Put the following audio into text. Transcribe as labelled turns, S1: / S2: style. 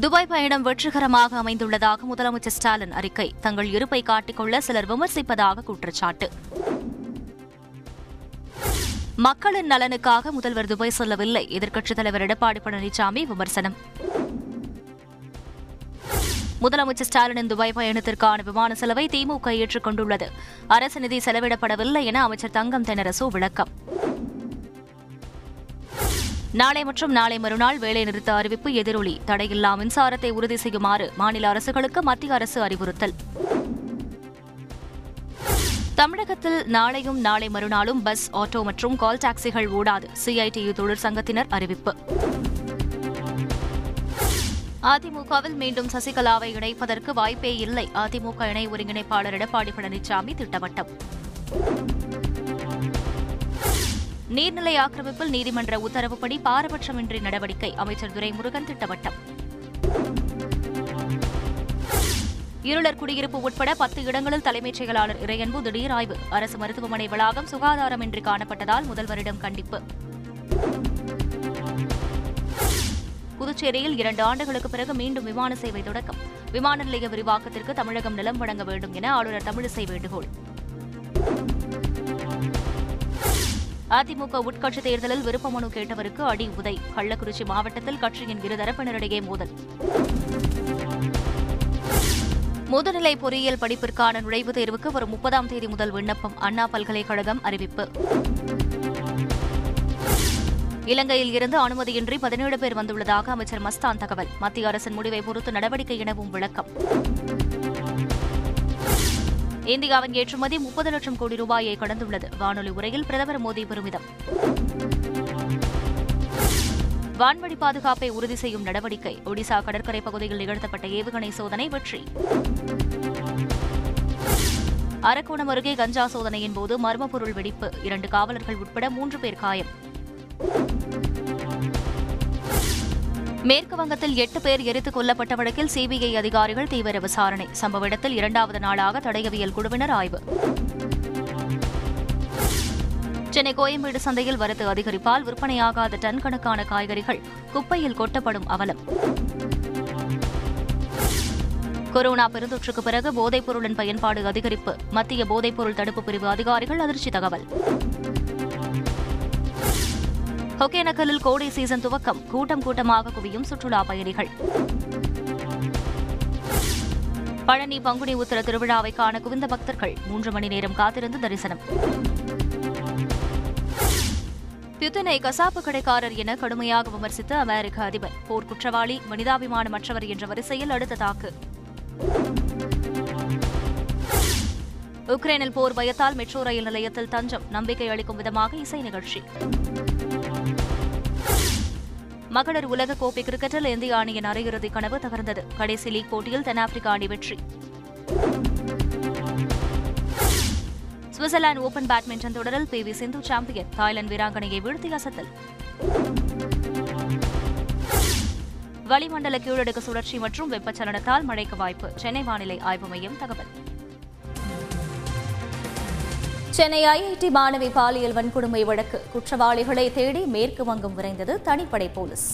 S1: Dubai பயணம் வெற்றிகரமாக அமைந்துள்ளதாக முதலமைச்சர் ஸ்டாலின் அறிக்கை. தங்கள் இருப்பை காட்டிக்கொள்ள சிலர் விமர்சிப்பதாக குற்றச்சாட்டு. மக்களின் நலனுக்காக முதல்வர் துபாய் செல்லவில்லை. எதிர்க்கட்சித் தலைவர் எடப்பாடி பழனிசாமி விமர்சனம். முதலமைச்சர் ஸ்டாலினின் துபாய் பயணத்திற்கான விமான செலவை திமுக ஏற்றுக் கொண்டுள்ளது அரசு நிதி செலவிடப்படவில்லை என அமைச்சர் தங்கம் தென்னரசு விளக்கம். நாளை மற்றும் நாளை மறுநாள் வேலைநிறுத்த அறிவிப்பு எதிரொலி. தடையில்லா மின்சாரத்தை உறுதி செய்யுமாறு மாநில அரசுகளுக்கு மத்திய அரசு அறிவுறுத்தல். தமிழகத்தில் நாளையும் நாளை மறுநாளும் பஸ் ஆட்டோ மற்றும் கால் டாக்ஸிகள் ஓடாது சிஐடியு தொழிற்சங்கத்தினர் அறிவிப்பு. அதிமுகவில் மீண்டும் சசிகலாவை இணைப்பதற்கு வாய்ப்பே இல்லை. அதிமுக இணை ஒருங்கிணைப்பாளர் எடப்பாடி பழனிசாமி திட்டவட்டம். நீர்நிலை ஆக்கிரமிப்பில் நீதிமன்ற உத்தரவுப்படி பாரபட்சமின்றி நடவடிக்கை அமைச்சர் துரைமுருகன் திட்டவட்டம். இருளர் குடியிருப்பு உட்பட பத்து இடங்களில் தலைமைச் செயலாளர் இறையன்பு திடீர் ஆய்வு. அரசு மருத்துவமனை வளாகம் சுகாதாரமின்றி காணப்பட்டதால் முதல்வரிடம் கண்டிப்பு. புதுச்சேரியில் இரண்டு ஆண்டுகளுக்கு பிறகு மீண்டும் விமான சேவை தொடக்கம். விமான நிலைய விரிவாக்கத்திற்கு தமிழகம் நிலம் வழங்க வேண்டும் என ஆளுநர் தமிழிசை வேண்டுகோள். அதிமுக உட்கட்சி தேர்தலில் விருப்ப மனு கேட்டவருக்கு அடி உதை. கள்ளக்குறிச்சி மாவட்டத்தில் கட்சியின் இருதரப்பினரிடையே மோதல். முதுநிலை பொறியியல் படிப்பிற்கான நுழைவுத் தேர்வுக்கு வரும் முப்பதாம் தேதி முதல் விண்ணப்பம். அண்ணா பல்கலைக்கழகம் அறிவிப்பு. இலங்கையில் இருந்து அனுமதியின்றி பதினேழு பேர் வந்துள்ளதாக அமைச்சர் மஸ்தான் தகவல். மத்திய அரசின் முடிவை பொறுத்து நடவடிக்கை எனவும் விளக்கம். இந்தியாவின் ஏற்றுமதி முப்பது லட்சம் கோடி ரூபாயை கடந்துள்ளது. வானொலி உரையில் பிரதமர் மோடி பெருமிதம். வான்வழி பாதுகாப்பை உறுதி செய்யும் நடவடிக்கை. ஒடிசா கடற்கரை பகுதியில் நிகழ்த்தப்பட்ட ஏவுகணை சோதனை வெற்றி. அரக்கோணம் அருகே கஞ்சா சோதனையின் போது மர்ம பொருள் வெடிப்பு. இரண்டு காவலர்கள் உட்பட மூன்று பேர் காயம். மேற்கு வங்கத்தில் எட்டு பேர் எரித்துக் கொல்லப்பட்ட வழக்கில் சிபிஐ அதிகாரிகள் தீவிர விசாரணை. சம்பவ இடத்தில் இரண்டாவது நாளாக தடயவியல் குழுவினர் ஆய்வு. சென்னை கோயம்பேடு சந்தையில் வரத்து அதிகரிப்பால் விற்பனையாகாத டன் கணக்கான காய்கறிகள் குப்பையில் கொட்டப்படும் அவலம். கொரோனா பெருந்தொற்றுக்கு பிறகு போதைப் பொருளின் பயன்பாடு அதிகரிப்பு. மத்திய போதைப்பொருள் தடுப்பு பிரிவு அதிகாரிகள் அதிர்ச்சி தகவல். ஒகேனக்கலில் கோடை சீசன் துவக்கம். கூட்டம் கூட்டமாக குவியும் சுற்றுலா பயணிகள். பழனி பங்குனி உத்தர திருவிழாவை காண குவிந்த பக்தர்கள். மூன்று மணி நேரம் காத்திருந்து தரிசனம். பியுத்தனை கசாப்பு கடைக்காரர் என கடுமையாக விமர்சித்த அமெரிக்க அதிபர். போர் குற்றவாளி மனிதாபிமானமற்றவர் என்ற வரிசையில் அடுத்த தாக்கு. உக்ரைனில் போர் பயத்தால் மெட்ரோ ரயில் நிலையத்தில் தஞ்சம். நம்பிக்கை அளிக்கும் விதமாக இசை நிகழ்ச்சி. மகளிர் உலக கோப்பை கிரிக்கெட்டில் இந்திய அணியின் அரையிறுதி கனவு தகர்ந்தது. கடைசி லீக் போட்டியில் தென்னாப்பிரிக்கா அணி வெற்றி. சுவிட்சர்லாந்து ஓபன் பேட்மிண்டன் தொடரில் P V Sindhu champion. Thailand வீராங்கனையை வீழ்த்தி அசத்தல். வளிமண்டல கீழடுக்கு சுழற்சி மற்றும் வெப்பச்சலனத்தால் மழைக்கு வாய்ப்பு. சென்னை வானிலை ஆய்வு மையம் தகவல். சென்னை ஐஐடி மாணவி பாலியல் வன்கொடுமை வழக்கு குற்றவாளிகளை தேடி மேற்கு வங்கம் விரைந்தது தனிப்படை போலீஸ்.